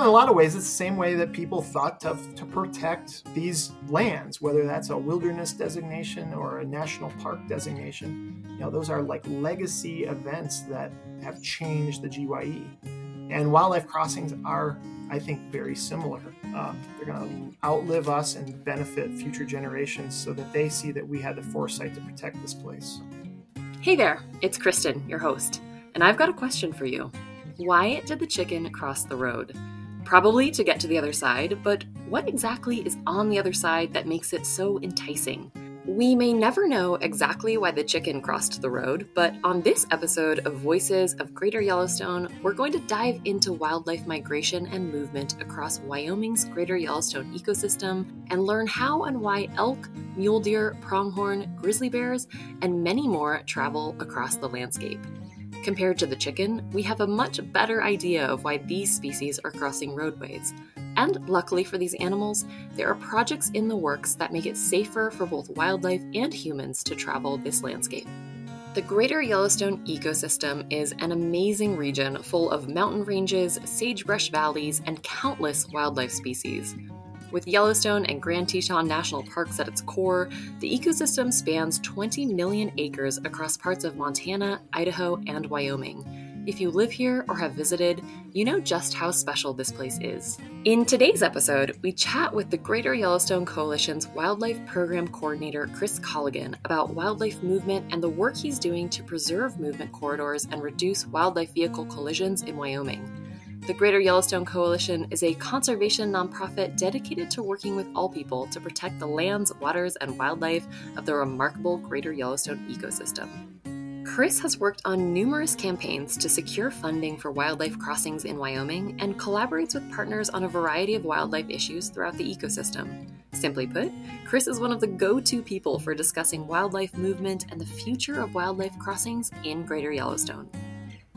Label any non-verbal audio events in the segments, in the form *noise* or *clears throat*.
know, in a lot of ways, it's the same way that people thought to, to protect these lands, whether that's a wilderness designation or a national park designation. You know, those are like legacy events that have changed the GYE. And wildlife crossings are, I think, very similar. Um, they're going to outlive us and benefit future generations so that they see that we had the foresight to protect this place. Hey there, it's Kristen, your host, and I've got a question for you. Why did the chicken cross the road? Probably to get to the other side, but what exactly is on the other side that makes it so enticing? We may never know exactly why the chicken crossed the road, but on this episode of Voices of Greater Yellowstone, we're going to dive into wildlife migration and movement across Wyoming's Greater Yellowstone ecosystem and learn how and why elk, mule deer, pronghorn, grizzly bears, and many more travel across the landscape. Compared to the chicken, we have a much better idea of why these species are crossing roadways. And luckily for these animals, there are projects in the works that make it safer for both wildlife and humans to travel this landscape. The Greater Yellowstone ecosystem is an amazing region full of mountain ranges, sagebrush valleys, and countless wildlife species. With Yellowstone and Grand Teton National Parks at its core, the ecosystem spans 20 million acres across parts of Montana, Idaho, and Wyoming. If you live here or have visited, you know just how special this place is. In today's episode, we chat with the Greater Yellowstone Coalition's Wildlife Program Coordinator, Chris Colligan, about wildlife movement and the work he's doing to preserve movement corridors and reduce wildlife vehicle collisions in Wyoming. The Greater Yellowstone Coalition is a conservation nonprofit dedicated to working with all people to protect the lands, waters, and wildlife of the remarkable Greater Yellowstone ecosystem. Chris has worked on numerous campaigns to secure funding for wildlife crossings in Wyoming and collaborates with partners on a variety of wildlife issues throughout the ecosystem. Simply put, Chris is one of the go to people for discussing wildlife movement and the future of wildlife crossings in Greater Yellowstone.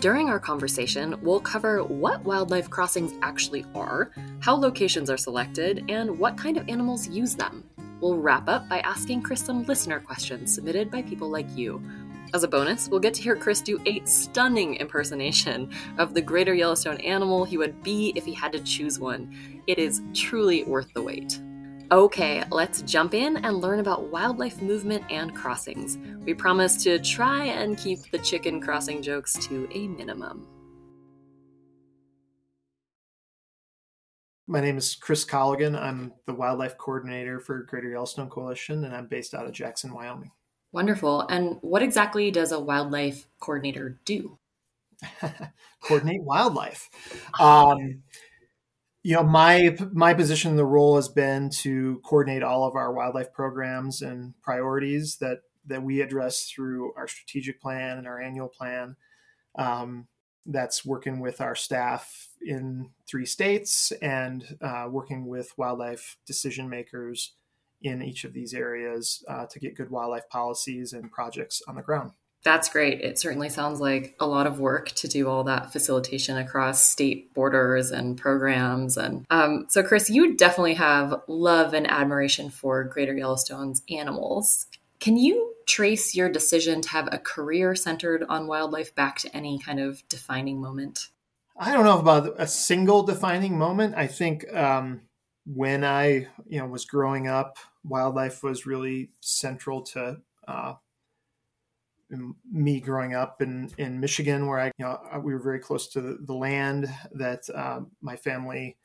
During our conversation, we'll cover what wildlife crossings actually are, how locations are selected, and what kind of animals use them. We'll wrap up by asking Chris some listener questions submitted by people like you. As a bonus, we'll get to hear Chris do a stunning impersonation of the greater Yellowstone animal he would be if he had to choose one. It is truly worth the wait. Okay, let's jump in and learn about wildlife movement and crossings. We promise to try and keep the chicken crossing jokes to a minimum. My name is Chris Colligan. I'm the wildlife coordinator for Greater Yellowstone Coalition, and I'm based out of Jackson, Wyoming. Wonderful. And what exactly does a wildlife coordinator do? *laughs* Coordinate wildlife. Um, you know my my position in the role has been to coordinate all of our wildlife programs and priorities that that we address through our strategic plan and our annual plan. Um, that's working with our staff in three states and uh, working with wildlife decision makers in each of these areas uh, to get good wildlife policies and projects on the ground that's great. It certainly sounds like a lot of work to do all that facilitation across state borders and programs. And um, so, Chris, you definitely have love and admiration for Greater Yellowstone's animals. Can you trace your decision to have a career centered on wildlife back to any kind of defining moment? I don't know about a single defining moment. I think um, when I, you know, was growing up, wildlife was really central to uh, me growing up in, in Michigan, where I, you know, we were very close to the, the land that uh, my family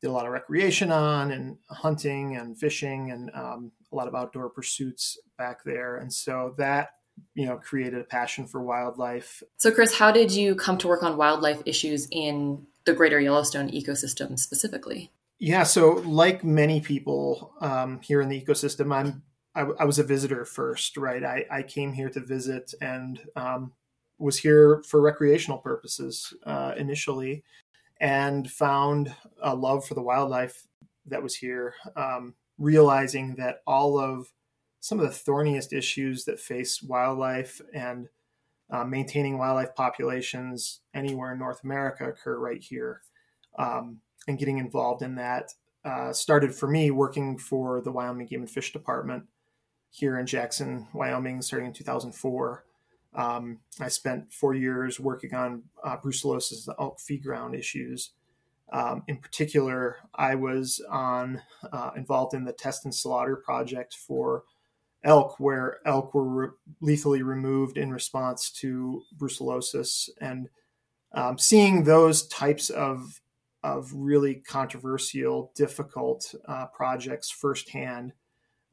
did a lot of recreation on and hunting and fishing and um, a lot of outdoor pursuits back there. And so that, you know, created a passion for wildlife. So, Chris, how did you come to work on wildlife issues in the greater Yellowstone ecosystem specifically? Yeah, so like many people um, here in the ecosystem, I'm I, I was a visitor first, right? I, I came here to visit and um, was here for recreational purposes uh, initially, and found a love for the wildlife that was here. Um, realizing that all of some of the thorniest issues that face wildlife and uh, maintaining wildlife populations anywhere in North America occur right here. Um, and getting involved in that uh, started for me working for the Wyoming Game and Fish Department here in Jackson, Wyoming, starting in 2004. Um, I spent four years working on uh, brucellosis, the elk feed ground issues, Um, in particular, I was on uh, involved in the test and slaughter project for elk, where elk were re- lethally removed in response to brucellosis, and um, seeing those types of of really controversial, difficult uh, projects firsthand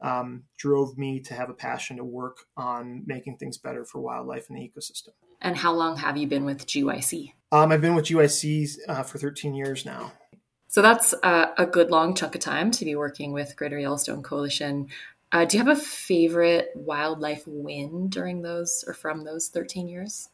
um, drove me to have a passion to work on making things better for wildlife and the ecosystem. And how long have you been with GYC? Um, I've been with GYC uh, for 13 years now. So that's uh, a good long chunk of time to be working with Greater Yellowstone Coalition. Uh, do you have a favorite wildlife win during those or from those 13 years?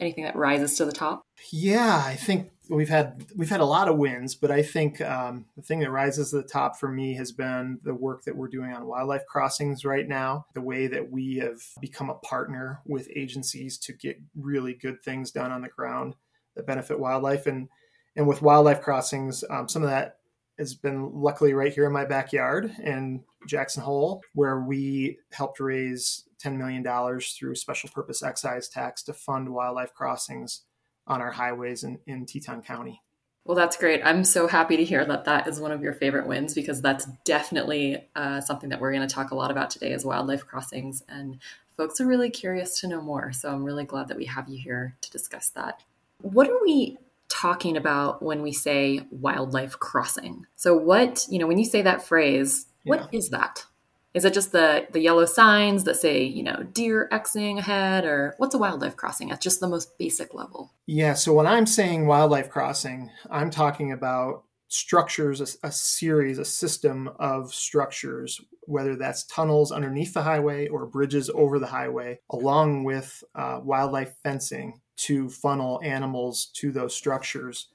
Anything that rises to the top? Yeah, I think we've had we've had a lot of wins, but I think um, the thing that rises to the top for me has been the work that we're doing on wildlife crossings right now. The way that we have become a partner with agencies to get really good things done on the ground that benefit wildlife, and and with wildlife crossings, um, some of that has been luckily right here in my backyard in Jackson Hole, where we helped raise $10 million through special purpose excise tax to fund wildlife crossings on our highways in, in Teton County. Well, that's great. I'm so happy to hear that that is one of your favorite wins because that's definitely uh, something that we're going to talk a lot about today is wildlife crossings. And folks are really curious to know more. So I'm really glad that we have you here to discuss that. What are we talking about when we say wildlife crossing? So, what, you know, when you say that phrase, what yeah. is that? Is it just the the yellow signs that say, you know, deer Xing ahead, or what's a wildlife crossing at just the most basic level? Yeah. So when I'm saying wildlife crossing, I'm talking about structures, a, a series, a system of structures, whether that's tunnels underneath the highway or bridges over the highway, along with uh, wildlife fencing to funnel animals to those structures.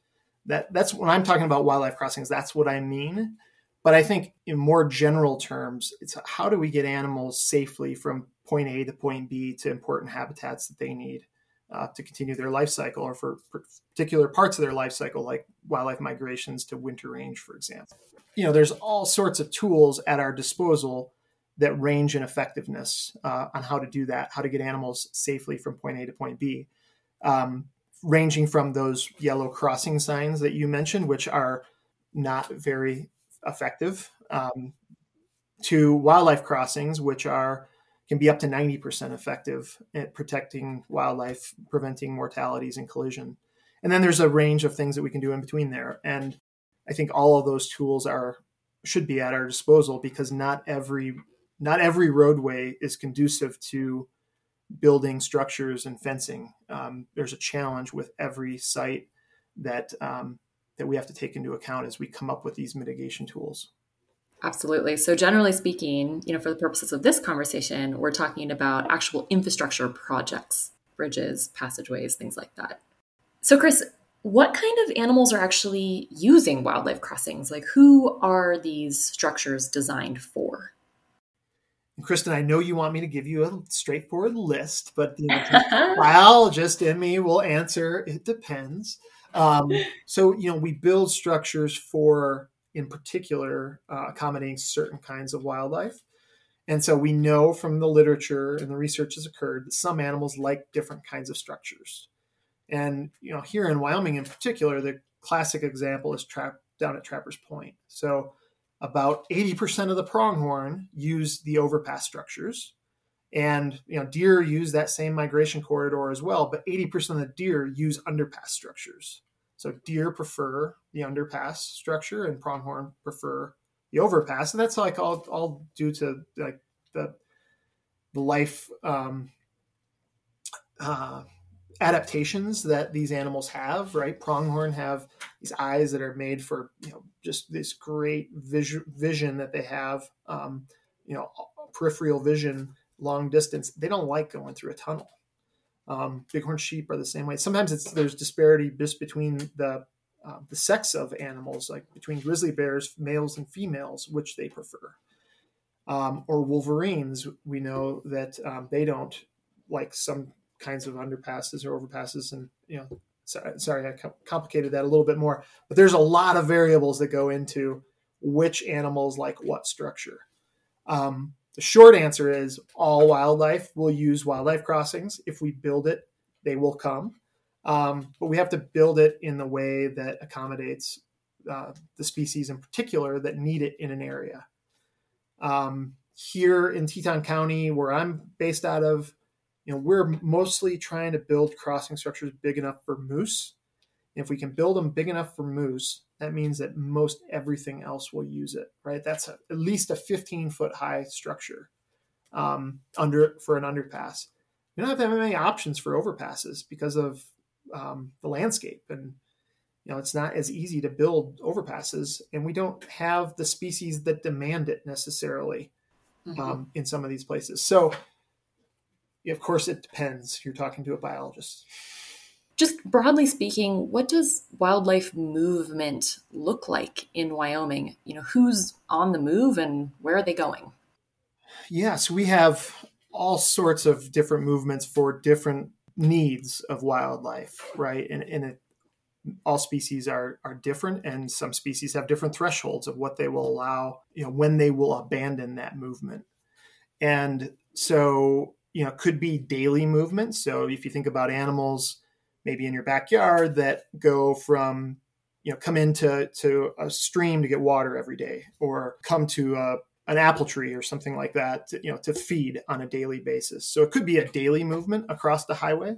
That that's when I'm talking about wildlife crossings. That's what I mean. But I think in more general terms, it's how do we get animals safely from point A to point B to important habitats that they need uh, to continue their life cycle or for particular parts of their life cycle, like wildlife migrations to winter range, for example. You know, there's all sorts of tools at our disposal that range in effectiveness uh, on how to do that, how to get animals safely from point A to point B. Um, ranging from those yellow crossing signs that you mentioned, which are not very effective um, to wildlife crossings, which are can be up to 90% effective at protecting wildlife, preventing mortalities and collision. And then there's a range of things that we can do in between there. And I think all of those tools are should be at our disposal because not every not every roadway is conducive to building structures and fencing. Um, there's a challenge with every site that um, that we have to take into account as we come up with these mitigation tools. Absolutely. So generally speaking, you know, for the purposes of this conversation, we're talking about actual infrastructure projects, bridges, passageways, things like that. So Chris, what kind of animals are actually using wildlife crossings? Like who are these structures designed for? And Kristen, I know you want me to give you a straightforward list, but the *laughs* biologist in me will answer it depends. Um, so, you know, we build structures for, in particular, uh, accommodating certain kinds of wildlife. And so we know from the literature and the research has occurred that some animals like different kinds of structures. And, you know, here in Wyoming in particular, the classic example is trap down at Trappers Point. So about 80% of the pronghorn use the overpass structures. And you know, deer use that same migration corridor as well, but 80% of the deer use underpass structures. So deer prefer the underpass structure, and pronghorn prefer the overpass, and that's like all all due to like the the life um, uh, adaptations that these animals have. Right, pronghorn have these eyes that are made for you know just this great vision vision that they have. Um, you know, peripheral vision long distance, they don't like going through a tunnel. Um, bighorn sheep are the same way. Sometimes it's there's disparity just between the uh, the sex of animals, like between grizzly bears, males and females, which they prefer. Um, or wolverines, we know that um, they don't like some kinds of underpasses or overpasses, and you know, sorry, sorry, I complicated that a little bit more. But there's a lot of variables that go into which animals like what structure. Um, the short answer is all wildlife will use wildlife crossings. If we build it, they will come. Um, but we have to build it in the way that accommodates uh, the species in particular that need it in an area. Um, here in Teton County, where I'm based out of, you know, we're mostly trying to build crossing structures big enough for moose. And if we can build them big enough for moose, that means that most everything else will use it, right? That's a, at least a 15 foot high structure um, under for an underpass. We don't have that many options for overpasses because of um, the landscape, and you know it's not as easy to build overpasses, and we don't have the species that demand it necessarily mm-hmm. um, in some of these places. So, of course, it depends. You're talking to a biologist. Just broadly speaking, what does wildlife movement look like in Wyoming? You know, who's on the move and where are they going? Yes, we have all sorts of different movements for different needs of wildlife, right? And, and it, all species are are different, and some species have different thresholds of what they will allow, you know, when they will abandon that movement. And so, you know, could be daily movement. So if you think about animals, maybe in your backyard that go from you know come into to a stream to get water every day or come to a, an apple tree or something like that to, you know to feed on a daily basis. So it could be a daily movement across the highway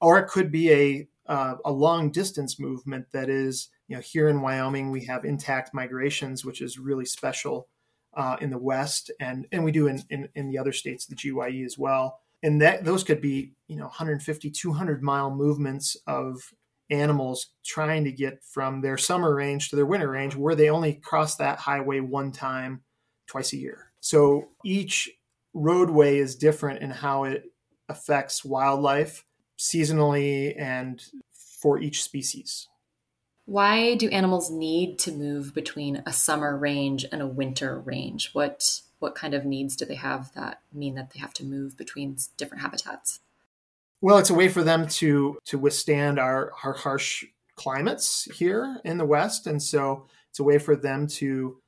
or it could be a uh, a long distance movement that is you know here in wyoming we have intact migrations which is really special uh, in the west and and we do in, in in the other states the gye as well and that those could be you know 150 200 mile movements of animals trying to get from their summer range to their winter range where they only cross that highway one time twice a year. So each roadway is different in how it affects wildlife seasonally and for each species. Why do animals need to move between a summer range and a winter range? What what kind of needs do they have that mean that they have to move between different habitats? Well, it's a way for them to to withstand our, our harsh climates here in the West, and so it's a way for them to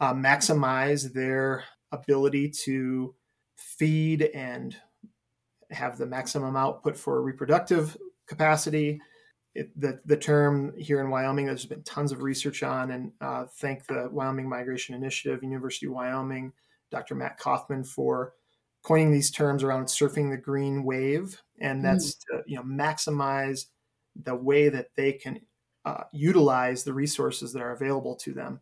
uh, maximize their ability to feed and have the maximum output for reproductive capacity. It, the, the term here in Wyoming, there's been tons of research on, and uh, thank the Wyoming Migration Initiative, University of Wyoming, Dr. Matt Kauffman for coining these terms around surfing the green wave, and that's mm. to you know maximize the way that they can uh, utilize the resources that are available to them.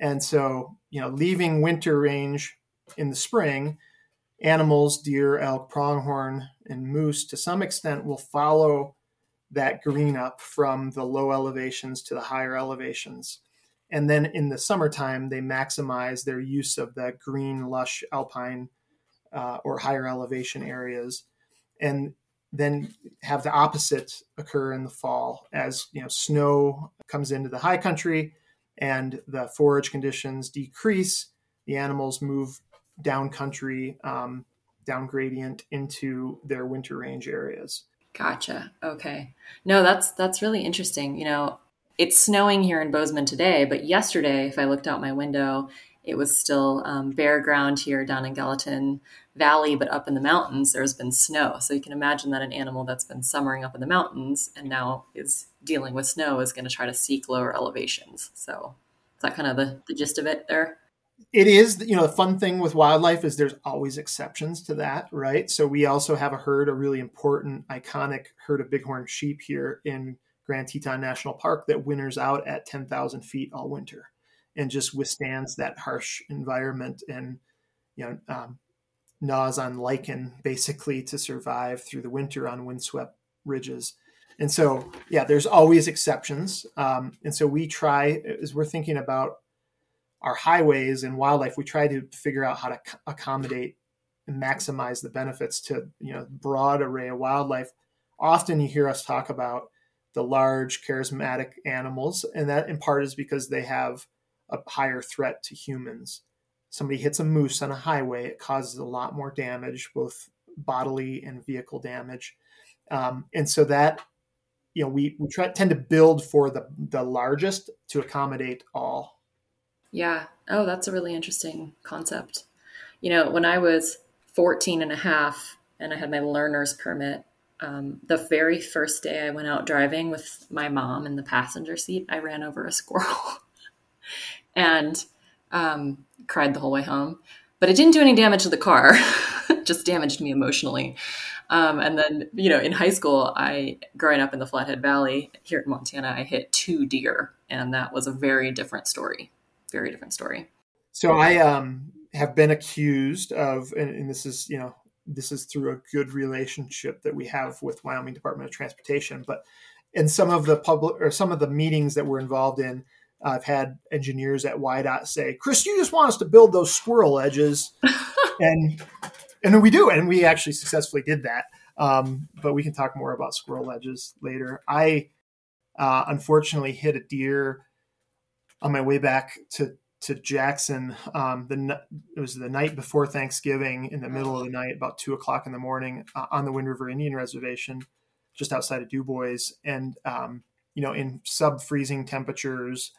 And so, you know, leaving winter range in the spring, animals, deer, elk, pronghorn, and moose, to some extent, will follow that green up from the low elevations to the higher elevations. And then in the summertime, they maximize their use of the green, lush alpine uh, or higher elevation areas, and then have the opposite occur in the fall as you know snow comes into the high country and the forage conditions decrease. The animals move down country, um, down gradient into their winter range areas. Gotcha. Okay. No, that's that's really interesting. You know, it's snowing here in Bozeman today, but yesterday, if I looked out my window, it was still um, bare ground here down in Gallatin Valley, but up in the mountains, there's been snow. So you can imagine that an animal that's been summering up in the mountains and now is dealing with snow is going to try to seek lower elevations. So is that kind of the, the gist of it there? It is, you know, the fun thing with wildlife is there's always exceptions to that, right? So we also have a herd, a really important, iconic herd of bighorn sheep here in Grand Teton National Park that winters out at 10,000 feet all winter and just withstands that harsh environment and you know um, gnaws on lichen basically to survive through the winter on windswept ridges. And so, yeah, there's always exceptions. Um, and so we try as we're thinking about our highways and wildlife, we try to figure out how to accommodate and maximize the benefits to you know broad array of wildlife. Often you hear us talk about the large charismatic animals, and that in part is because they have a higher threat to humans. Somebody hits a moose on a highway, it causes a lot more damage, both bodily and vehicle damage, um, and so that you know we, we try tend to build for the the largest to accommodate all. Yeah. Oh, that's a really interesting concept. You know, when I was 14 and a half and I had my learner's permit, Um, the very first day I went out driving with my mom in the passenger seat, I ran over a squirrel *laughs* and um, cried the whole way home. But it didn't do any damage to the car, *laughs* just damaged me emotionally. Um, and then, you know, in high school, I, growing up in the Flathead Valley here in Montana, I hit two deer, and that was a very different story. Very different story. So I um, have been accused of, and, and this is, you know, this is through a good relationship that we have with Wyoming Department of Transportation. But in some of the public or some of the meetings that we're involved in, I've had engineers at WYDOT say, "Chris, you just want us to build those squirrel edges," *laughs* and and we do, and we actually successfully did that. Um, but we can talk more about squirrel edges later. I uh, unfortunately hit a deer on my way back to to Jackson. Um, the it was the night before Thanksgiving, in the middle of the night, about two o'clock in the morning, uh, on the Wind River Indian Reservation, just outside of Dubois, and um, you know, in sub freezing temperatures,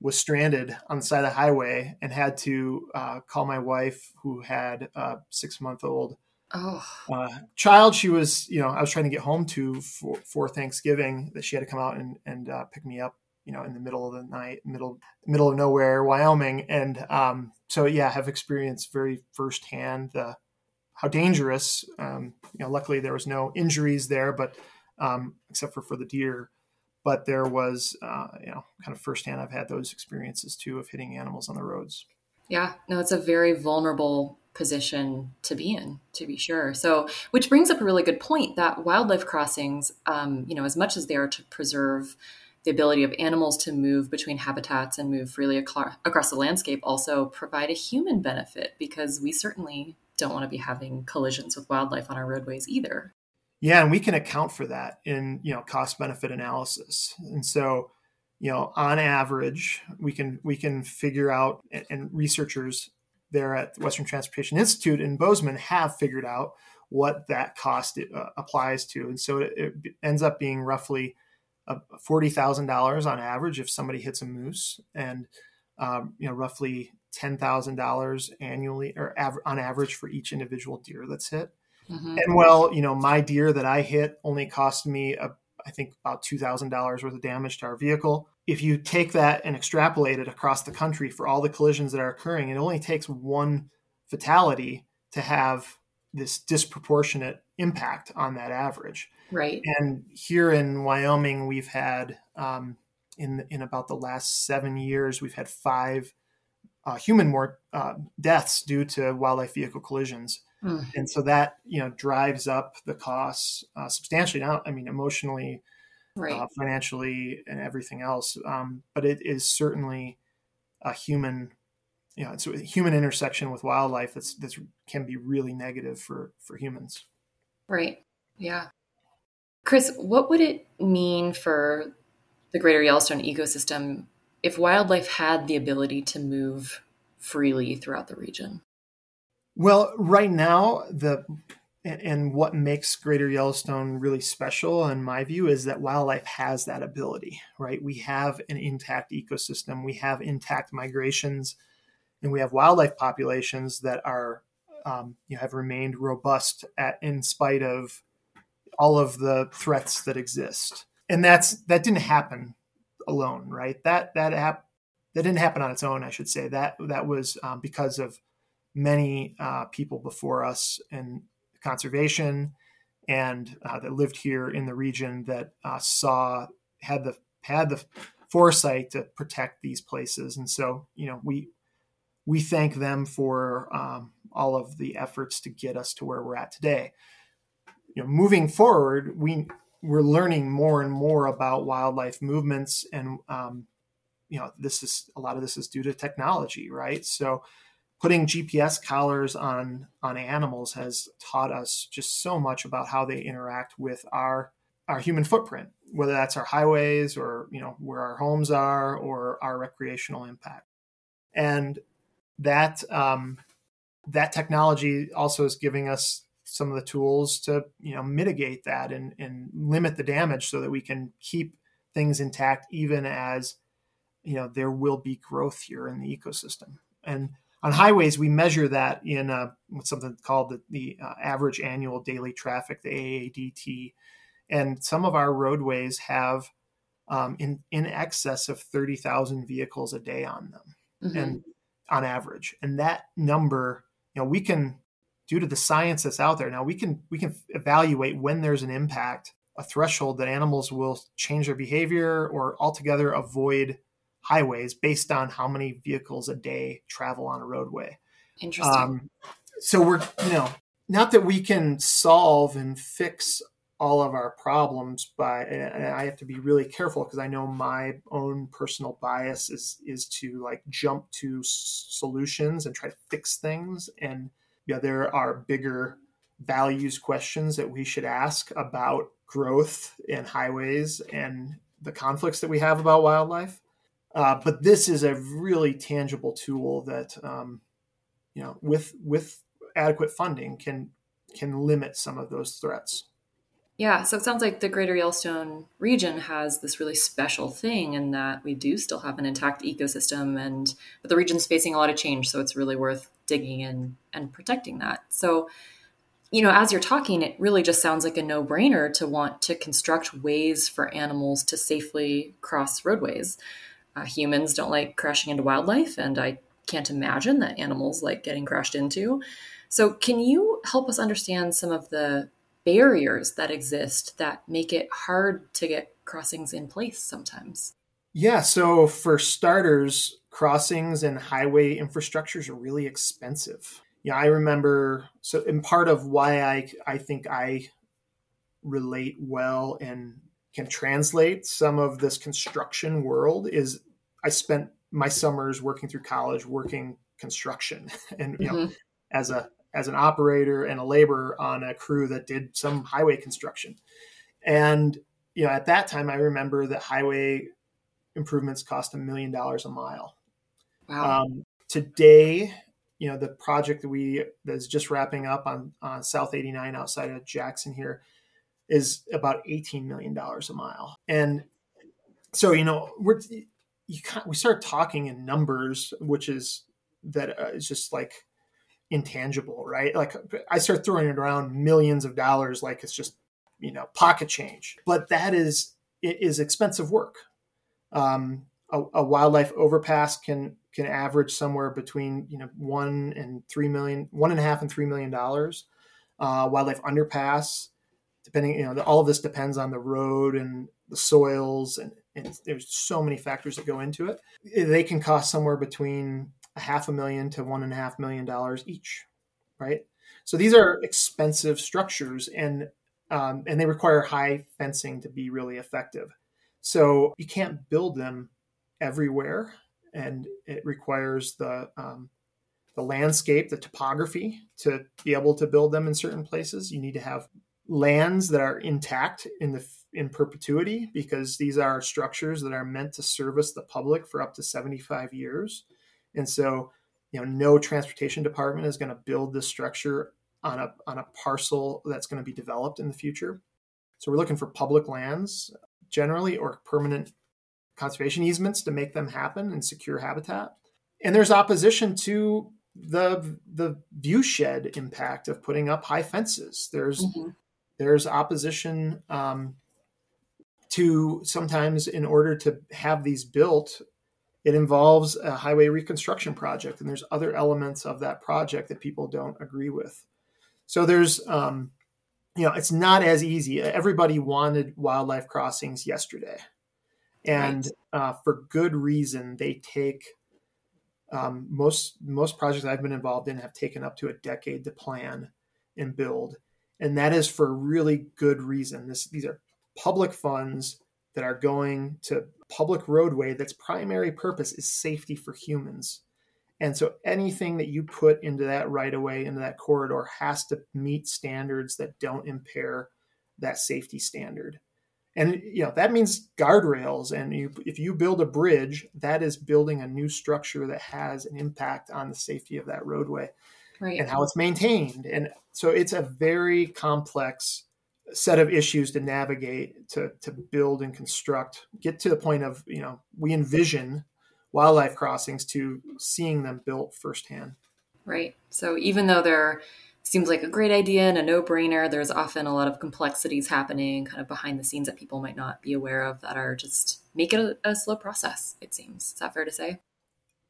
was stranded on the side of the highway and had to uh, call my wife, who had a six month old. Oh. Uh, child she was you know i was trying to get home to for, for thanksgiving that she had to come out and, and uh, pick me up you know in the middle of the night middle middle of nowhere wyoming. And um, so yeah have experienced very firsthand the how dangerous um, you know luckily there was no injuries there but um, except for for the deer. But there was uh, you know kind of firsthand i've had those experiences too of hitting animals on the roads. Yeah no it's a very vulnerable position to be in to be sure. So which brings up a really good point that wildlife crossings um, you know as much as they are to preserve the ability of animals to move between habitats and move freely across the landscape also provide a human benefit because we certainly don't want to be having collisions with wildlife on our roadways either. Yeah, and we can account for that in you know cost benefit analysis. And so, you know, on average, we can we can figure out and researchers there at the Western Transportation Institute in Bozeman have figured out what that cost uh, applies to. And so it, it ends up being roughly forty thousand dollars on average if somebody hits a moose, and um, you know roughly ten thousand dollars annually or av- on average for each individual deer that's hit. Mm-hmm. And well, you know, my deer that I hit only cost me a, I think about two thousand dollars worth of damage to our vehicle. If you take that and extrapolate it across the country for all the collisions that are occurring, it only takes one fatality to have this disproportionate impact on that average. Right. And here in Wyoming, we've had um, in in about the last seven years, we've had five uh, human more uh, deaths due to wildlife vehicle collisions. Mm. And so that you know drives up the costs uh, substantially. Now, I mean, emotionally, right. Uh, financially, and everything else. Um, but it is certainly a human you know, it's a human intersection with wildlife that's that's can be really negative for for humans. Right. Yeah. Chris, what would it mean for the greater Yellowstone ecosystem if wildlife had the ability to move freely throughout the region? Well, right now, the and what makes Greater Yellowstone really special, in my view, is that wildlife has that ability, right? We have an intact ecosystem, we have intact migrations, and we have wildlife populations that are um, you know, have remained robust at, in spite of all of the threats that exist. And that's that didn't happen alone, right? That that app that didn't happen on its own. I should say that that was um, because of many uh, people before us in conservation and uh, that lived here in the region that uh, saw had the had the foresight to protect these places. And so, you know, we we thank them for um, all of the efforts to get us to where we're at today. You know, moving forward, we we're learning more and more about wildlife movements, and um, you know, this is a lot of this is due to technology, right? So, putting GPS collars on on animals has taught us just so much about how they interact with our our human footprint, whether that's our highways or you know where our homes are or our recreational impact. And that um, that technology also is giving us some of the tools to you know mitigate that and, and limit the damage so that we can keep things intact even as you know there will be growth here in the ecosystem and on highways, we measure that in uh, something called the, the uh, average annual daily traffic, the AADT. And some of our roadways have um, in, in excess of 30,000 vehicles a day on them mm-hmm. and on average. And that number, you know, we can, due to the science that's out there now, we can, we can evaluate when there's an impact, a threshold that animals will change their behavior or altogether avoid highways based on how many vehicles a day travel on a roadway. Interesting. Um, so we're, you know, not that we can solve and fix all of our problems by and i have to be really careful because i know my own personal bias is is to like jump to solutions and try to fix things and yeah there are bigger values questions that we should ask about growth in highways and the conflicts that we have about wildlife uh, but this is a really tangible tool that, um, you know, with with adequate funding can can limit some of those threats. Yeah, so it sounds like the Greater Yellowstone region has this really special thing in that we do still have an intact ecosystem, and but the region's facing a lot of change, so it's really worth digging in and protecting that. So, you know, as you're talking, it really just sounds like a no-brainer to want to construct ways for animals to safely cross roadways. Uh, humans don't like crashing into wildlife, and I can't imagine that animals like getting crashed into. So, can you help us understand some of the barriers that exist that make it hard to get crossings in place sometimes? Yeah, so for starters, crossings and highway infrastructures are really expensive. Yeah, I remember so and part of why I I think I relate well and can translate some of this construction world is I spent my summers working through college working construction *laughs* and you know mm-hmm. as a as an operator and a laborer on a crew that did some highway construction. And you know at that time i remember that highway improvements cost a million dollars a mile. Wow. Um, today you know the project that we that's just wrapping up on, on south 89 outside of jackson here is about 18 million dollars a mile. And so you know we're you we start talking in numbers, which is that uh, is just like intangible, right? Like I start throwing it around millions of dollars, like it's just you know pocket change. But that is it is expensive work. Um, a, a, wildlife overpass can can average somewhere between you know one and three million, one and a half and three million dollars. Uh, wildlife underpass, depending you know all of this depends on the road and the soils and and there's so many factors that go into it. They can cost somewhere between a half a million to one and a half million dollars each, right? So these are expensive structures, and um, and they require high fencing to be really effective. So you can't build them everywhere, and it requires the um, the landscape, the topography to be able to build them in certain places. You need to have lands that are intact in the in perpetuity because these are structures that are meant to service the public for up to 75 years. And so, you know, no transportation department is going to build this structure on a on a parcel that's going to be developed in the future. So we're looking for public lands generally or permanent conservation easements to make them happen and secure habitat. And there's opposition to the the viewshed impact of putting up high fences. There's mm-hmm. there's opposition um, to sometimes in order to have these built it involves a highway reconstruction project and there's other elements of that project that people don't agree with. So there's um, you know it's not as easy. Everybody wanted wildlife crossings yesterday. And right. uh, for good reason they take um, most most projects i've been involved in have taken up to a decade to plan and build. And that is for really good reason. This these are public funds that are going to public roadway that's primary purpose is safety for humans. And so anything that you put into that right of way, into that corridor, has to meet standards that don't impair that safety standard. And you know that means guardrails. And you, if you build a bridge, that is building a new structure that has an impact on the safety of that roadway right. and how it's maintained. And so it's a very complex set of issues to navigate to to build and construct get to the point of you know we envision wildlife crossings to seeing them built firsthand. Right. So even though there seems like a great idea and a no-brainer, there's often a lot of complexities happening kind of behind the scenes that people might not be aware of that are just make it a, a slow process. It seems. Is that fair to say?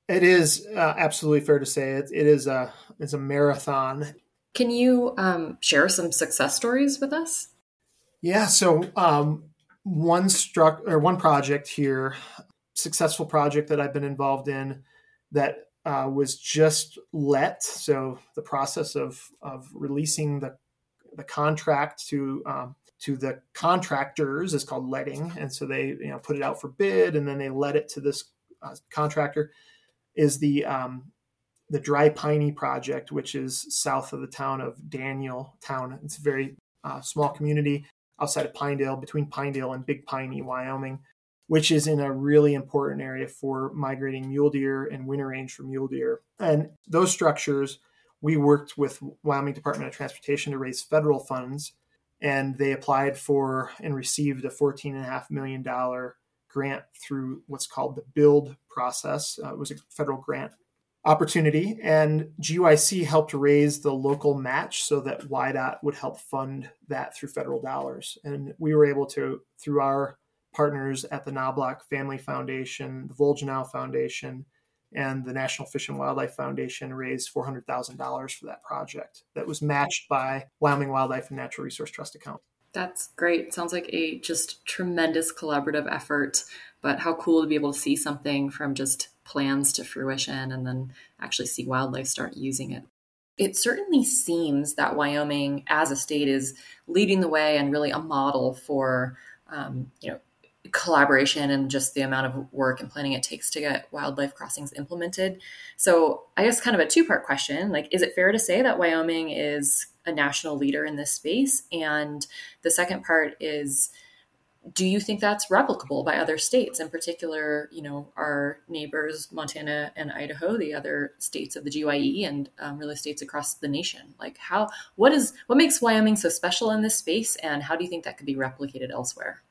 It is uh, absolutely fair to say it. It is a it's a marathon. Can you um, share some success stories with us? Yeah. So um, one struck or one project here, successful project that I've been involved in that uh, was just let. So the process of of releasing the the contract to um, to the contractors is called letting, and so they you know put it out for bid, and then they let it to this uh, contractor. Is the um, the Dry Piney project, which is south of the town of Daniel Town. It's a very uh, small community outside of Pinedale, between Pinedale and Big Piney, Wyoming, which is in a really important area for migrating mule deer and winter range for mule deer. And those structures, we worked with Wyoming Department of Transportation to raise federal funds, and they applied for and received a $14.5 million grant through what's called the build process. Uh, it was a federal grant opportunity, and GYC helped raise the local match so that WYDOT would help fund that through federal dollars. And we were able to, through our partners at the Knobloch Family Foundation, the Volgenau Foundation, and the National Fish and Wildlife Foundation raise $400,000 for that project that was matched by Wyoming Wildlife and Natural Resource Trust account. That's great. Sounds like a just tremendous collaborative effort, but how cool to be able to see something from just plans to fruition and then actually see wildlife start using it. It certainly seems that Wyoming as a state is leading the way and really a model for um, you know collaboration and just the amount of work and planning it takes to get wildlife crossings implemented. So, I guess kind of a two-part question, like is it fair to say that Wyoming is a national leader in this space? And the second part is do you think that's replicable by other states? In particular you know our neighbors montana and idaho the other states of the gye and um, really states across the nation. Like how what is what makes wyoming so special in this space and how do you think that could be replicated elsewhere?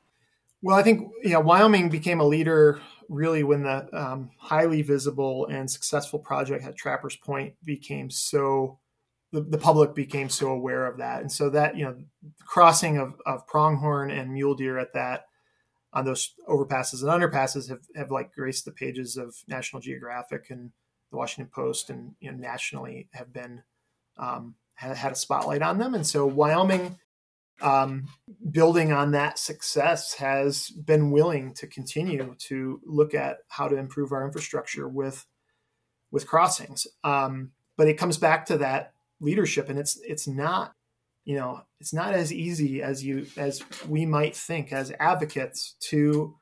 Well, I think know Wyoming became a leader really when the um, highly visible and successful project at Trappers Point became so the, the, public became so aware of that, and so that you know crossing of, of pronghorn and mule deer at that on those overpasses and underpasses have, have like graced the pages of National Geographic and the Washington Post and you know nationally have been um, had, a spotlight on them, and so Wyoming um, building on that success has been willing to continue to look at how to improve our infrastructure with with crossings. Um, but it comes back to that leadership, and it's it's not you know it's not as easy as you as we might think as advocates to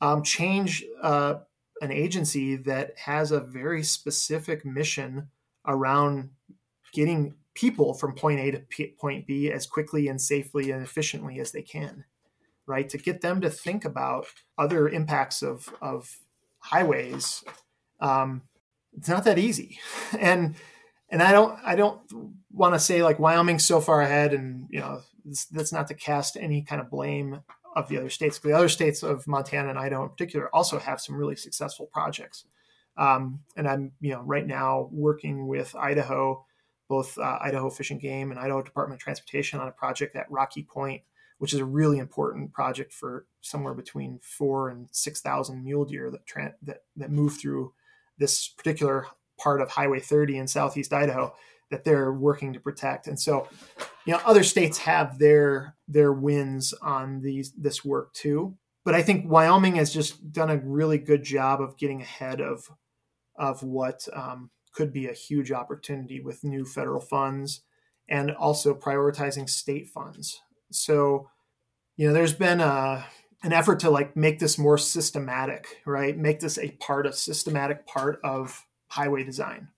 um, change uh, an agency that has a very specific mission around getting people from point A to P- point B as quickly and safely and efficiently as they can, right? To get them to think about other impacts of, of highways, um, it's not that easy. *laughs* And and I don't I don't want to say like Wyoming's so far ahead, and you know that's not to cast any kind of blame of the other states. The other states of Montana and Idaho in particular also have some really successful projects. Um, and I'm you know right now working with Idaho both uh, Idaho Fish and Game and Idaho Department of Transportation on a project at Rocky Point, which is a really important project for somewhere between four and six thousand mule deer that, tra- that that move through this particular part of Highway 30 in southeast Idaho that they're working to protect. And so, you know, other states have their their wins on these this work too. But I think Wyoming has just done a really good job of getting ahead of of what um, could be a huge opportunity with new federal funds and also prioritizing state funds. So, you know, there's been a an effort to like make this more systematic, right? Make this a part of systematic part of highway design.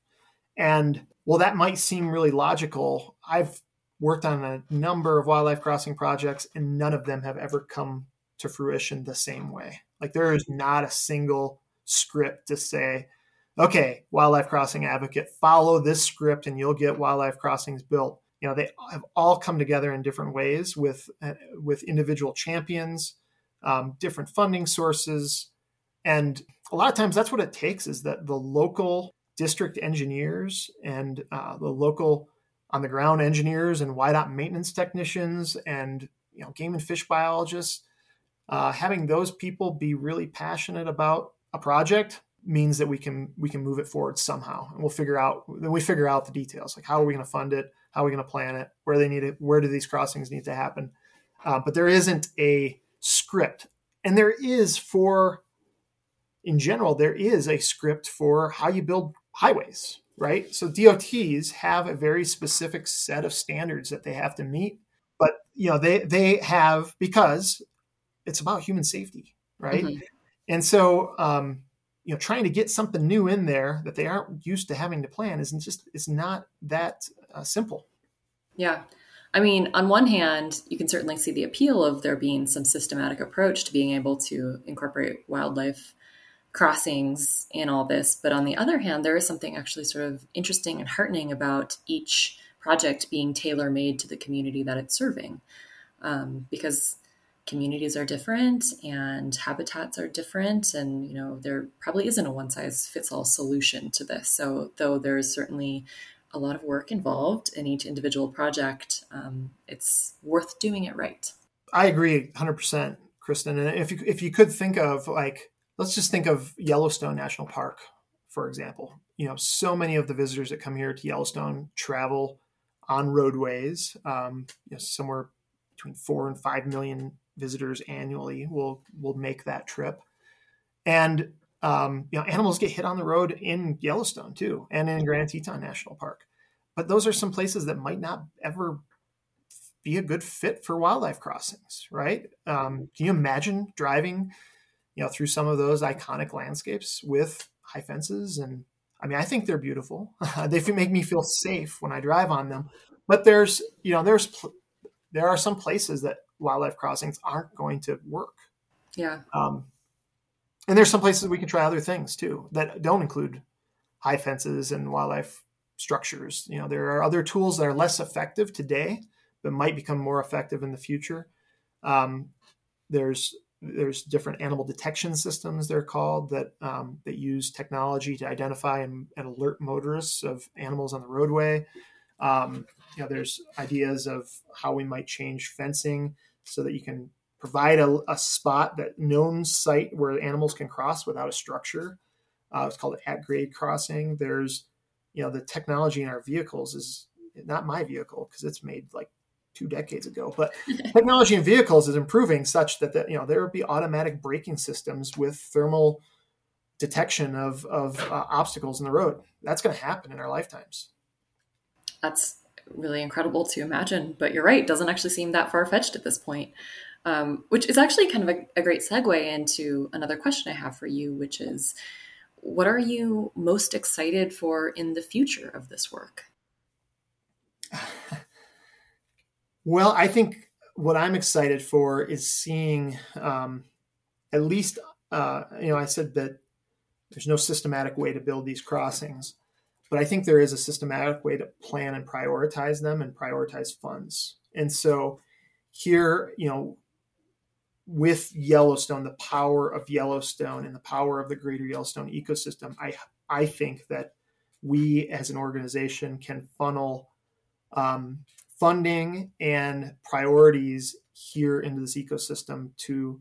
And well, that might seem really logical. I've worked on a number of wildlife crossing projects, and none of them have ever come to fruition the same way. Like there is not a single script to say, okay, wildlife crossing advocate, follow this script and you'll get wildlife crossings built. You know, they have all come together in different ways with uh, with individual champions, um, different funding sources, and a lot of times that's what it takes is that the local district engineers and uh, the local on the ground engineers and WYDOT maintenance technicians and you know game and fish biologists uh, having those people be really passionate about a project means that we can we can move it forward somehow. And we'll figure out then we figure out the details like how are we going to fund it? How are we going to plan it? Where they need it? Where do these crossings need to happen? Uh, but there isn't a script. And there is for in general there is a script for how you build highways right? So dots have a very specific set of standards that they have to meet but you know they they have because it's about human safety right? Mm-hmm. and so um, you know trying to get something new in there that they aren't used to having to plan isn't just it's not that uh, simple. Yeah. I mean on one hand you can certainly see the appeal of there being some systematic approach to being able to incorporate wildlife crossings in all this but on the other hand there is something actually sort of interesting and heartening about each project being tailor made to the community that it's serving. Um, because communities are different and habitats are different and you know there probably isn't a one size fits all solution to this. So though there's certainly a lot of work involved in each individual project um, it's worth doing it right. I agree 100% kristen. And if you, if you could think of like let's just think of yellowstone national park for example you know so many of the visitors that come here to yellowstone travel on roadways um, you know, somewhere between four and five million visitors annually will will make that trip, and um, you know animals get hit on the road in Yellowstone too, and in Grand Teton National Park. But those are some places that might not ever be a good fit for wildlife crossings, right? Um, can you imagine driving, you know, through some of those iconic landscapes with high fences and I mean, I think they're beautiful. *laughs* they make me feel safe when I drive on them. But there's, you know, there's there are some places that wildlife crossings aren't going to work. Yeah. Um, and there's some places we can try other things too that don't include high fences and wildlife structures. You know, there are other tools that are less effective today, but might become more effective in the future. Um, there's there's different animal detection systems they're called that um, that use technology to identify and, and, alert motorists of animals on the roadway. Um, you know, there's ideas of how we might change fencing so that you can provide a, a spot that known site where animals can cross without a structure. Uh, it's called at grade crossing. There's, you know, the technology in our vehicles is not my vehicle because it's made like two decades ago, but *laughs* technology in vehicles is improving such that, that you know there would be automatic braking systems with thermal detection of, of uh, obstacles in the road. That's going to happen in our lifetimes. That's really incredible to imagine. But you're right, doesn't actually seem that far fetched at this point. Um, which is actually kind of a, a great segue into another question I have for you, which is what are you most excited for in the future of this work? *laughs* Well, I think what I'm excited for is seeing um, at least, uh, you know, I said that there's no systematic way to build these crossings. But I think there is a systematic way to plan and prioritize them and prioritize funds. And so here, you know, with Yellowstone, the power of Yellowstone and the power of the greater Yellowstone ecosystem, I I think that we as an organization can funnel um, funding and priorities here into this ecosystem to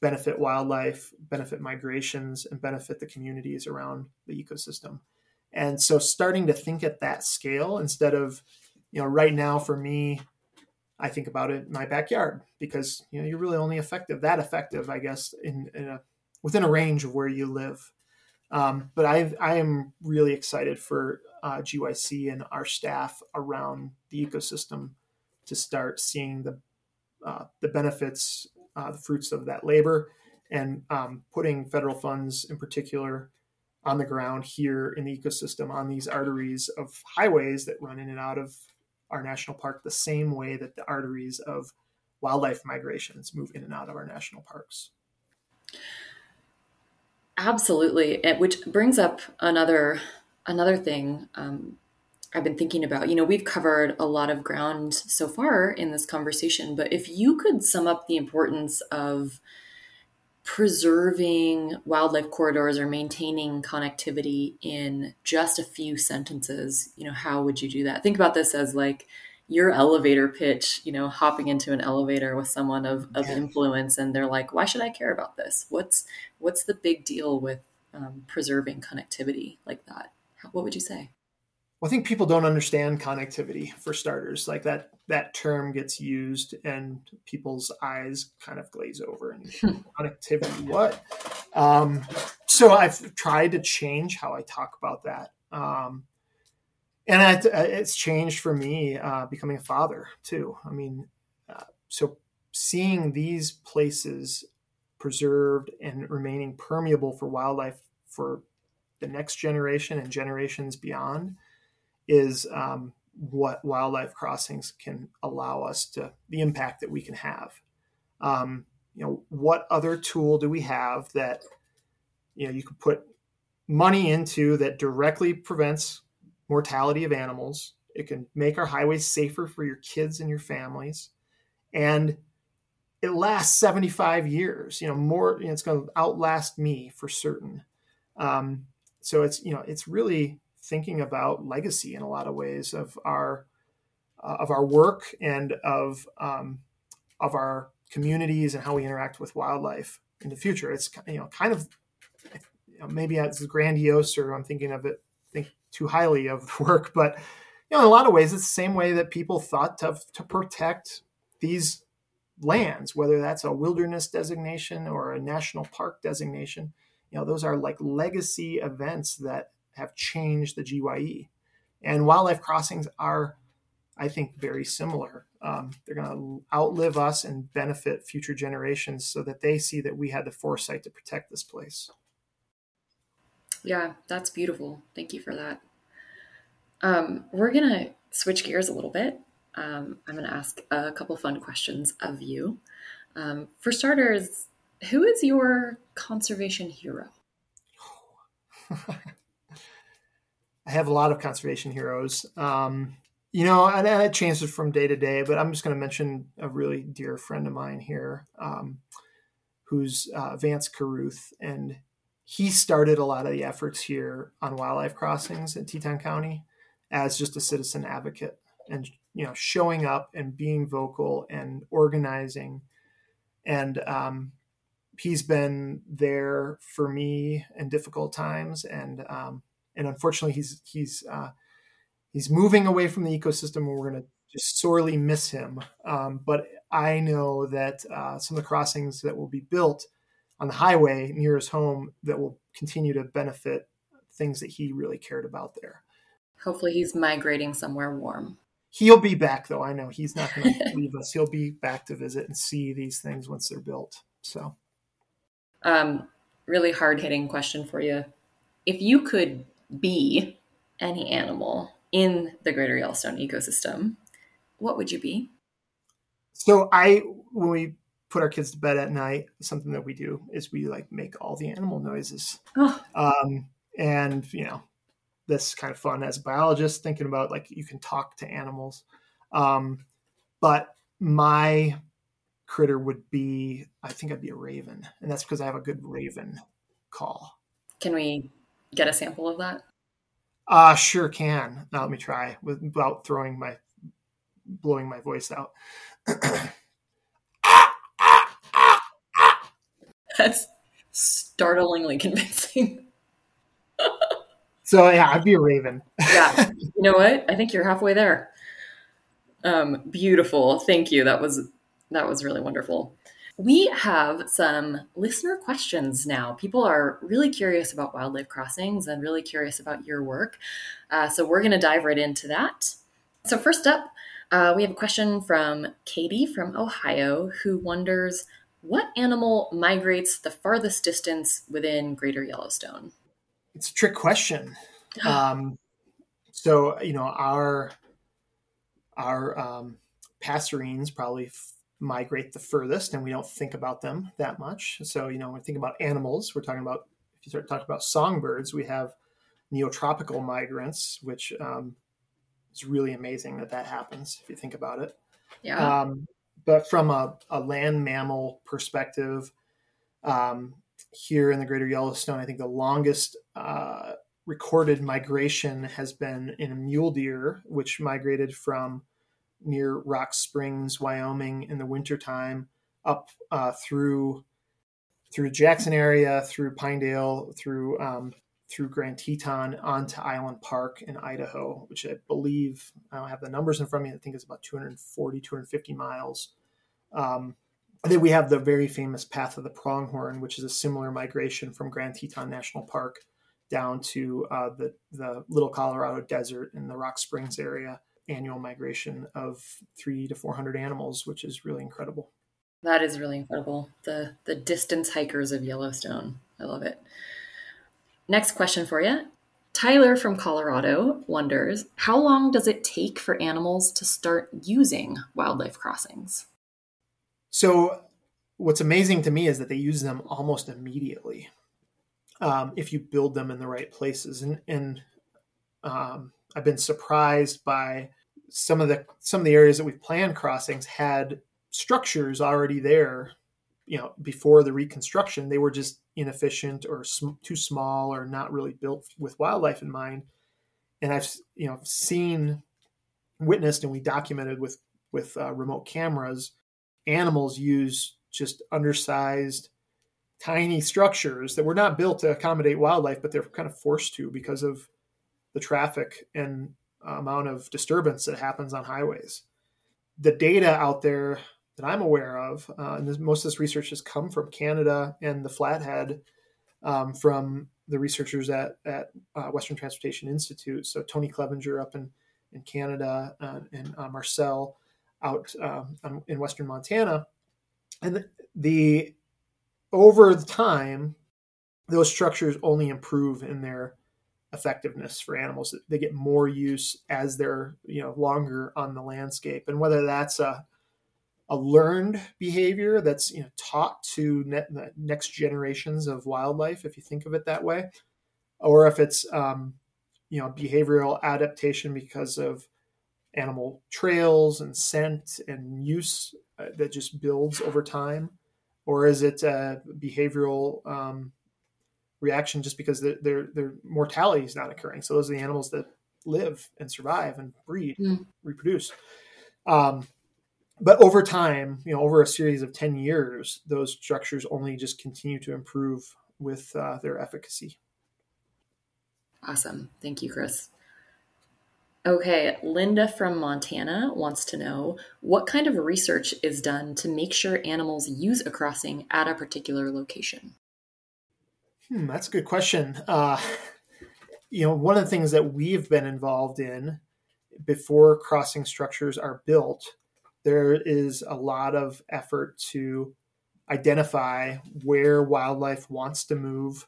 benefit wildlife, benefit migrations, and benefit the communities around the ecosystem. And so starting to think at that scale instead of, you know, right now for me, I think about it in my backyard because you know you're really only effective that effective, I guess, in, in a within a range of where you live. Um, but I I am really excited for uh, GYC and our staff around the ecosystem to start seeing the uh, the benefits, uh, the fruits of that labor, and um, putting federal funds in particular on the ground here in the ecosystem on these arteries of highways that run in and out of our national park the same way that the arteries of wildlife migrations move in and out of our national parks. Absolutely, which brings up another another thing um, I've been thinking about. You know, we've covered a lot of ground so far in this conversation, but if you could sum up the importance of preserving wildlife corridors or maintaining connectivity in just a few sentences, you know, how would you do that? Think about this as like your elevator pitch, you know, hopping into an elevator with someone of, of yeah. influence and they're like, why should I care about this? What's what's the big deal with um, preserving connectivity like that? What would you say? Well, I think people don't understand connectivity for starters. Like that that term gets used and people's eyes kind of glaze over and *laughs* connectivity what? Um, so I've tried to change how I talk about that. Um, and it's changed for me uh, becoming a father too. I mean, uh, so seeing these places preserved and remaining permeable for wildlife for the next generation and generations beyond is um, what wildlife crossings can allow us to the impact that we can have. Um, you know, what other tool do we have that you know you could put money into that directly prevents mortality of animals? It can make our highways safer for your kids and your families, and it lasts 75 years. You know, more. You know, it's going to outlast me for certain. Um, so it's you know it's really thinking about legacy in a lot of ways of our uh, of our work and of um, of our communities and how we interact with wildlife in the future. It's you know kind of you know, maybe it's grandiose or I'm thinking of it think too highly of *laughs* work, but you know in a lot of ways it's the same way that people thought to to protect these lands, whether that's a wilderness designation or a national park designation. You know those are like legacy events that have changed the GYE. And wildlife crossings are, I think, very similar. Um, they're going to outlive us and benefit future generations so that they see that we had the foresight to protect this place. Yeah, that's beautiful. Thank you for that. Um, we're going to switch gears a little bit. Um, I'm going to ask a couple fun questions of you. Um, for starters, who is your conservation hero? *laughs* I have a lot of conservation heroes. Um, you know, and, it changes from day to day, but I'm just going to mention a really dear friend of mine here, um, who's uh, Vance Carruth, and he started a lot of the efforts here on wildlife crossings in Teton County as just a citizen advocate, and you know, showing up and being vocal and organizing, and um, he's been there for me in difficult times, and um, and unfortunately, he's he's uh, he's moving away from the ecosystem, and we're going to just sorely miss him. Um, but I know that uh, some of the crossings that will be built on the highway near his home that will continue to benefit things that he really cared about there. Hopefully, he's migrating somewhere warm. He'll be back, though. I know he's not going *laughs* to leave us. He'll be back to visit and see these things once they're built. So, um, really hard hitting question for you. If you could be any animal in the greater Yellowstone ecosystem, what would you be? So I when we put our kids to bed at night, something that we do is we like make all the animal noises. Oh. Um, and you know, that's kind of fun as a biologist thinking about like you can talk to animals. Um, but my critter would be I think I'd be a raven, and that's because I have a good raven call. Can we get a sample of that? Uh sure can. Now let me try without throwing my blowing my voice out. *coughs* That's startlingly convincing. so yeah, I'd be a raven. yeah. *laughs* You know what? I think you're halfway there. Um, beautiful. Thank you. That was that was really wonderful. We have some listener questions now. People are really curious about wildlife crossings and really curious about your work. Uh, so we're going to dive right into that. So, first up, uh, we have a question from Katie from Ohio who wonders what animal migrates the farthest distance within Greater Yellowstone? It's a trick question. *gasps* um, so, you know, our our um, passerines probably migrate the furthest and we don't think about them that much. So, you know, when we think about animals, we're talking about, if you start talking about songbirds, we have neotropical migrants, which um, is really amazing that that happens if you think about it. Yeah. Um, but from a, a, land mammal perspective, Um, here in the greater Yellowstone, I think the longest uh, recorded migration has been in a mule deer, which migrated from near Rock Springs, Wyoming in the wintertime up uh, through through Jackson area, through Pinedale, through um, through Grand Teton onto Island Park in Idaho, which I believe I don't have the numbers in front of me. I think it's about 240, 250 miles. Um, then we have the very famous Path of the Pronghorn, which is a similar migration from Grand Teton National Park down to uh, the the Little Colorado Desert in the Rock Springs area. Annual migration of three to four hundred animals, which is really incredible. That is really incredible. The the distance hikers of Yellowstone. I love it. Next question for you. Tyler from Colorado wonders how long does it take for animals to start using wildlife crossings? So, what's amazing to me is that they use them almost immediately um, if you build them in the right places. And, and um, I've been surprised by some of the some of the areas that we've planned crossings had structures already there you know before the reconstruction. They were just inefficient or sm- too small or not really built with wildlife in mind. And i've you know seen witnessed and we documented with with uh, remote cameras animals use just undersized tiny structures that were not built to accommodate wildlife but they're kind of forced to because of the traffic and amount of disturbance that happens on highways the data out there that I'm aware of, uh, and this, most of this research has come from Canada and the Flathead um, from the researchers at, at uh, Western Transportation Institute. So Tony Clevenger up in, in Canada uh, and uh, Marcel out um, in Western Montana. And the, the over the time, those structures only improve in their effectiveness for animals. They get more use as they're you know longer on the landscape, and whether that's a a learned behavior that's you know taught to ne- next generations of wildlife, if you think of it that way, or if it's um, you know behavioral adaptation because of animal trails and scent and use uh, that just builds over time, or is it a behavioral um, reaction just because their, their their mortality is not occurring? So those are the animals that live and survive and breed, mm. reproduce. Um, but over time, you know, over a series of 10 years, those structures only just continue to improve with uh, their efficacy. Awesome. Thank you, Chris. Okay, Linda from Montana wants to know what kind of research is done to make sure animals use a crossing at a particular location? Hmm, that's a good question. Uh, you know, one of the things that we've been involved in before crossing structures are built there is a lot of effort to identify where wildlife wants to move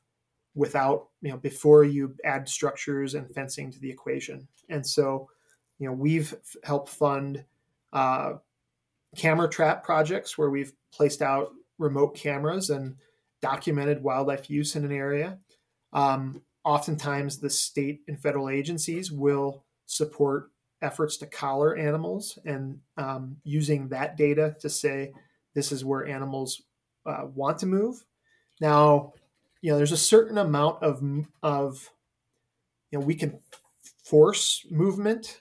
without you know before you add structures and fencing to the equation and so you know we've helped fund uh, camera trap projects where we've placed out remote cameras and documented wildlife use in an area um, oftentimes the state and federal agencies will support efforts to collar animals and um, using that data to say this is where animals uh, want to move. Now, you know, there's a certain amount of of you know we can force movement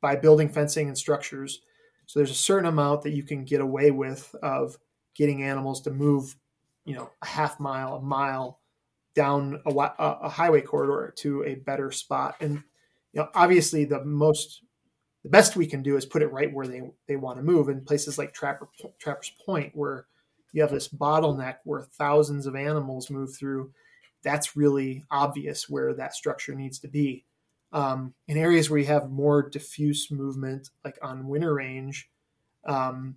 by building fencing and structures. So there's a certain amount that you can get away with of getting animals to move, you know, a half mile, a mile down a, a highway corridor to a better spot. And you know, obviously the most the best we can do is put it right where they, they want to move in places like Trapper, Trapper's Point, where you have this bottleneck where thousands of animals move through. That's really obvious where that structure needs to be. Um, in areas where you have more diffuse movement, like on winter range, um,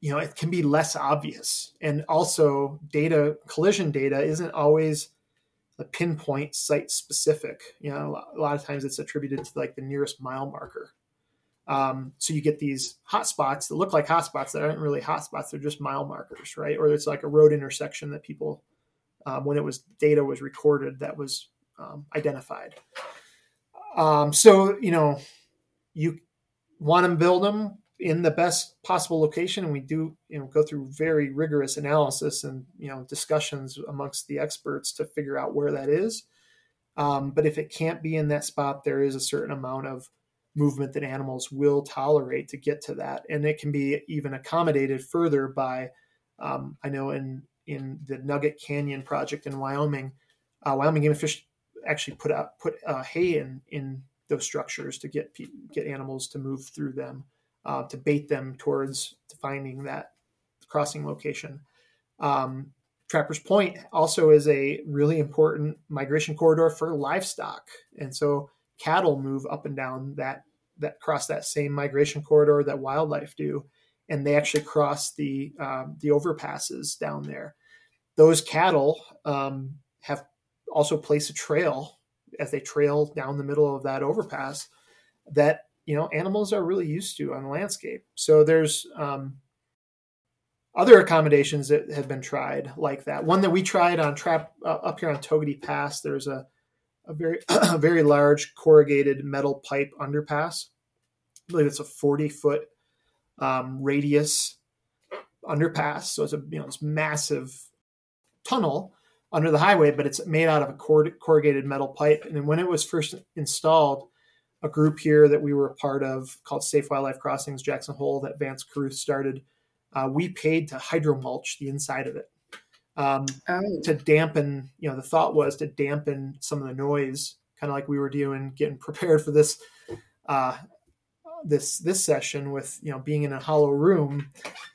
you know, it can be less obvious. And also, data collision data isn't always the pinpoint site specific. You know, a lot of times it's attributed to like the nearest mile marker. Um, so you get these hot spots that look like hot spots that aren't really hot spots; they're just mile markers, right? Or it's like a road intersection that people, um, when it was data was recorded, that was um, identified. Um, so you know, you want to build them in the best possible location and we do you know go through very rigorous analysis and you know discussions amongst the experts to figure out where that is. Um, but if it can't be in that spot there is a certain amount of movement that animals will tolerate to get to that. And it can be even accommodated further by um, i know in in the nugget canyon project in wyoming uh, wyoming game and fish actually put out put uh, hay in in those structures to get get animals to move through them uh, to bait them towards finding that crossing location. Um, Trappers Point also is a really important migration corridor for livestock, and so cattle move up and down that that cross that same migration corridor that wildlife do, and they actually cross the um, the overpasses down there. Those cattle um, have also placed a trail as they trail down the middle of that overpass that you know animals are really used to on the landscape. So there's um, other accommodations that have been tried like that. One that we tried on trap uh, up here on Togwotee Pass. There's a a very *clears throat* a very large corrugated metal pipe underpass. I believe it's a 40 foot um, radius underpass. So it's a you know it's massive tunnel under the highway, but it's made out of a corrugated metal pipe. And when it was first installed, a group here that we were a part of called Safe Wildlife Crossings Jackson Hole that Vance Carruth started. Uh, we paid to hydromulch the inside of it um, oh. to dampen. You know, the thought was to dampen some of the noise, kind of like we were doing, getting prepared for this uh, this this session with you know being in a hollow room.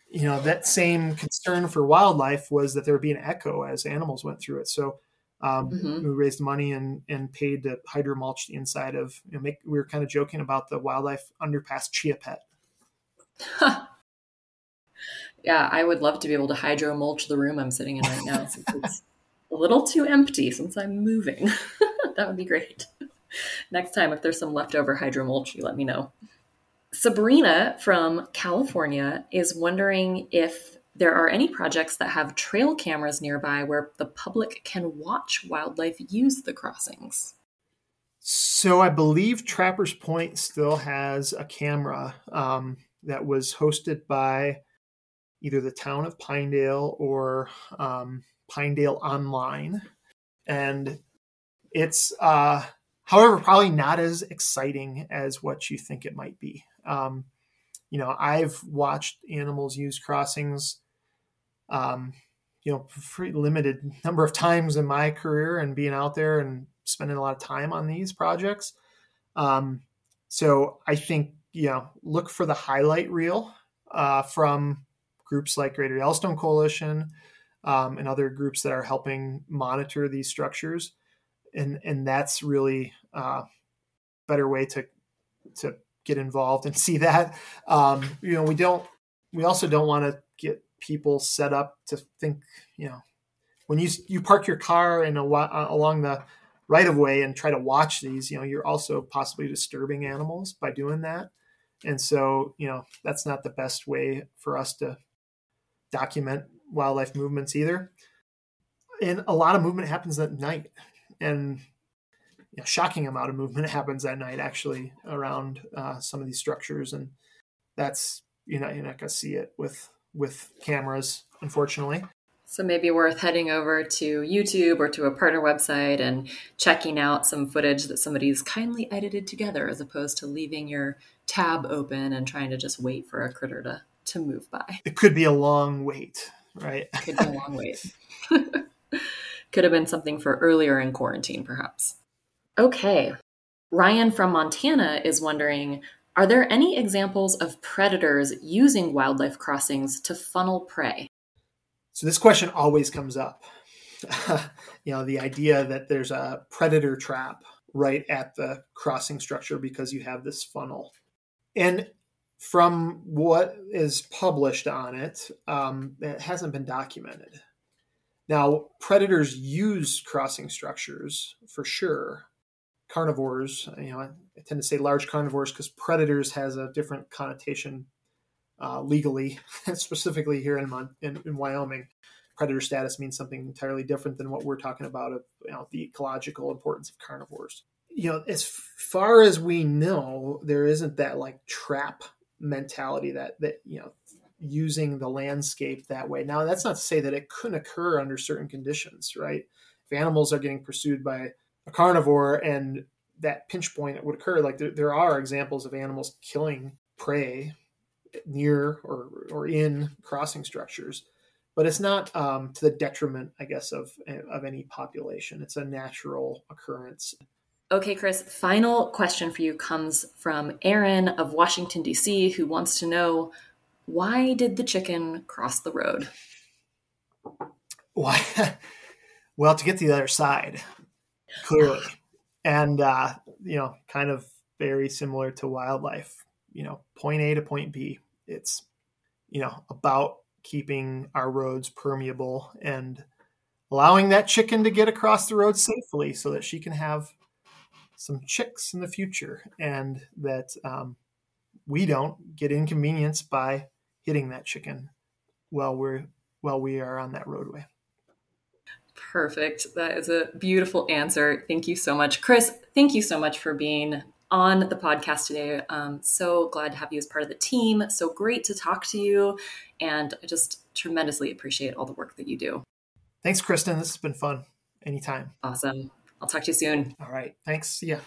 You know, that same concern for wildlife was that there would be an echo as animals went through it. So um, mm-hmm. We raised money and and paid to hydro mulch the inside of. You know, make we were kind of joking about the wildlife underpass chia pet. *laughs* yeah, I would love to be able to hydro mulch the room I'm sitting in right now since it's a little too empty since I'm moving. *laughs* that would be great. Next time, if there's some leftover hydro mulch, you let me know. Sabrina from California is wondering if there are any projects that have trail cameras nearby where the public can watch wildlife use the crossings. So I believe Trappers Point still has a camera um, that was hosted by either the town of Pinedale or um, Pinedale Online, and it's uh, however probably not as exciting as what you think it might be. Um, you know, I've watched animals use crossings um, you know, pretty limited number of times in my career and being out there and spending a lot of time on these projects. Um, so I think, you know, look for the highlight reel uh, from groups like Greater Yellowstone Coalition um, and other groups that are helping monitor these structures. And, and that's really uh, better way to, to get involved and *laughs* see that. Um, you know, we don't, we also don't want to get people set up to think, you know, when you you park your car in a along the right of way and try to watch these, you know, you're also possibly disturbing animals by doing that. And so, you know, that's not the best way for us to document wildlife movements either. And a lot of movement happens at night, and you know, shocking amount of movement *laughs* happens at night actually around uh, some of these structures, and that's you know you're not gonna see it with with cameras, unfortunately. So maybe worth heading over to YouTube or to a partner website and checking out some footage that somebody's kindly edited together as opposed to leaving your tab open and trying to just wait for a critter to, to move by. It could be a long wait, right? could be a long *laughs* wait. *laughs* could have been something for earlier in quarantine, perhaps. Okay. Ryan from Montana is wondering are there any examples of predators using wildlife crossings to funnel prey? So, this question always comes up. *laughs* you know, the idea that there's a predator trap right at the crossing structure because you have this funnel. And from what is published on it, um, it hasn't been documented. Now, predators use crossing structures for sure carnivores. You know, I tend to say large carnivores because predators has a different connotation uh, legally, *laughs* specifically here in, in, in Wyoming. Predator status means something entirely different than what we're talking about of you know, the ecological importance of carnivores. You know, as far as we know, there isn't that like trap mentality that that you know using the landscape that way. Now that's not to say that it couldn't occur under certain conditions, right? If animals are getting pursued by a carnivore and that pinch point that would occur, like there, there are examples of animals killing prey near or or in crossing structures but it's not um, to the detriment, I guess, of of any population. It's a natural occurrence. Okay, Chris. Final question for you comes from Aaron of Washington D.C., who wants to know why did the chicken cross the road? Why? *laughs* well, to get to the other side, clearly, and uh, you know, kind of very similar to wildlife. You know, point A to point B. It's you know about keeping our roads permeable and allowing that chicken to get across the road safely so that she can have some chicks in the future and that um, we don't get inconvenienced by hitting that chicken while we're while we are on that roadway. Perfect. That is a beautiful answer. Thank you so much. Chris, thank you so much for being on the podcast today. Um, so glad to have you as part of the team. So great to talk to you. And I just tremendously appreciate all the work that you do. Thanks, Kristen. This has been fun. Anytime. Awesome. I'll talk to you soon. All right. Thanks. See ya.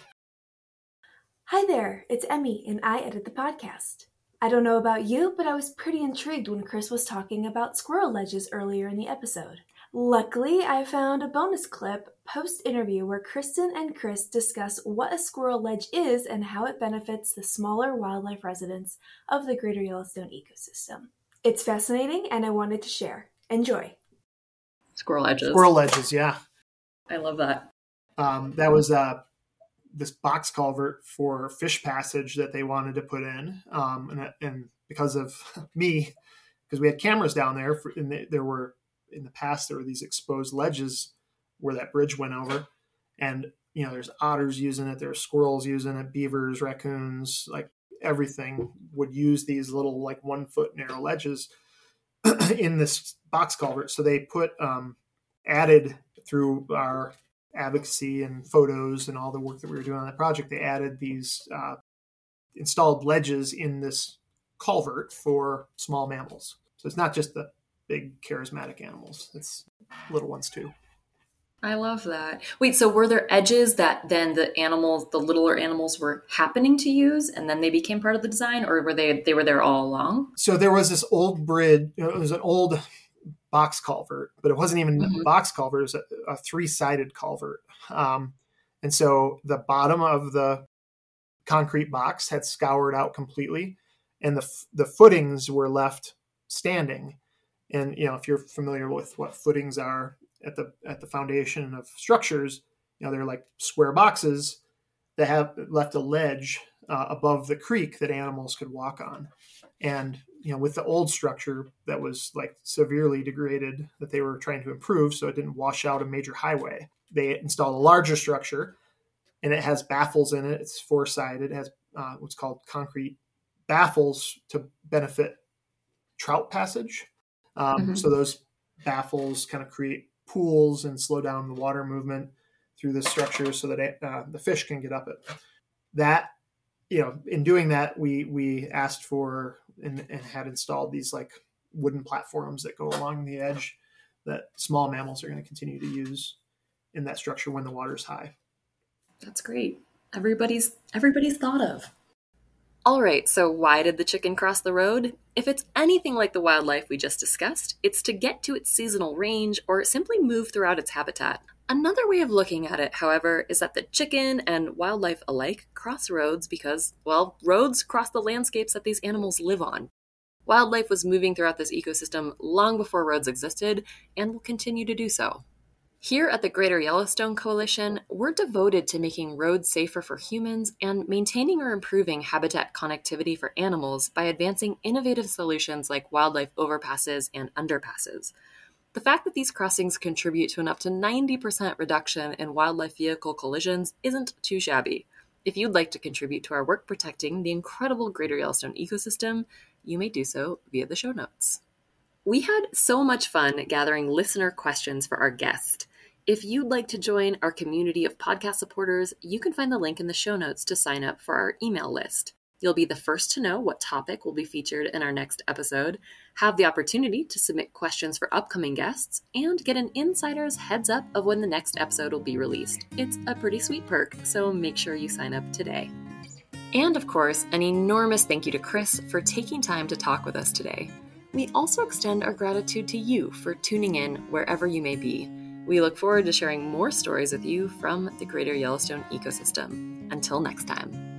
Hi there. It's Emmy, and I edit the podcast. I don't know about you, but I was pretty intrigued when Chris was talking about squirrel ledges earlier in the episode. Luckily, I found a bonus clip post interview where Kristen and Chris discuss what a squirrel ledge is and how it benefits the smaller wildlife residents of the greater Yellowstone ecosystem. It's fascinating and I wanted to share. Enjoy. Squirrel edges. Squirrel ledges, yeah. I love that. Um, that was uh, this box culvert for fish passage that they wanted to put in. Um, and, and because of *laughs* me, because we had cameras down there, for, and there were in the past there were these exposed ledges where that bridge went over. And you know there's otters using it there's squirrels using it beavers raccoons like everything would use these little like one foot narrow ledges *clears throat* in this box culvert. So they put um, added through our advocacy and photos and all the work that we were doing on that project they added these uh, installed ledges in this culvert for small mammals. So it's not just the big charismatic animals. It's little ones too. I love that. Wait, so were there edges that then the animals, the littler animals, were happening to use, and then they became part of the design, or were they they were there all along? So there was this old bridge. It was an old box culvert, but it wasn't even mm-hmm. a box culvert. It was a, a three sided culvert, um, and so the bottom of the concrete box had scoured out completely, and the the footings were left standing and you know, if you're familiar with what footings are at the at the foundation of structures, you know, they're like square boxes that have left a ledge uh, above the creek that animals could walk on. And you know, with the old structure that was like severely degraded, that they were trying to improve, so it didn't wash out a major highway. They installed a larger structure, and it has baffles in it. It's four sided. It has uh, what's called concrete baffles to benefit trout passage. Um, mm-hmm. So those baffles kind of create pools and slow down the water movement through the structure so that uh, the fish can get up it. That you know, in doing that, we we asked for and, and had installed these like wooden platforms that go along the edge that small mammals are going to continue to use in that structure when the water's high. That's great. Everybody's everybody's thought of. All right, so why did the chicken cross the road? If it's anything like the wildlife we just discussed, it's to get to its seasonal range or simply move throughout its habitat. Another way of looking at it, however, is that the chicken and wildlife alike cross roads because, well, roads cross the landscapes that these animals live on. Wildlife was moving throughout this ecosystem long before roads existed and will continue to do so. Here at the Greater Yellowstone Coalition, we're devoted to making roads safer for humans and maintaining or improving habitat connectivity for animals by advancing innovative solutions like wildlife overpasses and underpasses. The fact that these crossings contribute to an up to 90% reduction in wildlife vehicle collisions isn't too shabby. If you'd like to contribute to our work protecting the incredible Greater Yellowstone ecosystem, you may do so via the show notes. We had so much fun gathering listener questions for our guest. If you'd like to join our community of podcast supporters, you can find the link in the show notes to sign up for our email list. You'll be the first to know what topic will be featured in our next episode, have the opportunity to submit questions for upcoming guests, and get an insider's heads up of when the next episode will be released. It's a pretty sweet perk, so make sure you sign up today. And of course, an enormous thank you to Chris for taking time to talk with us today. We also extend our gratitude to you for tuning in wherever you may be. We look forward to sharing more stories with you from the greater Yellowstone ecosystem. Until next time.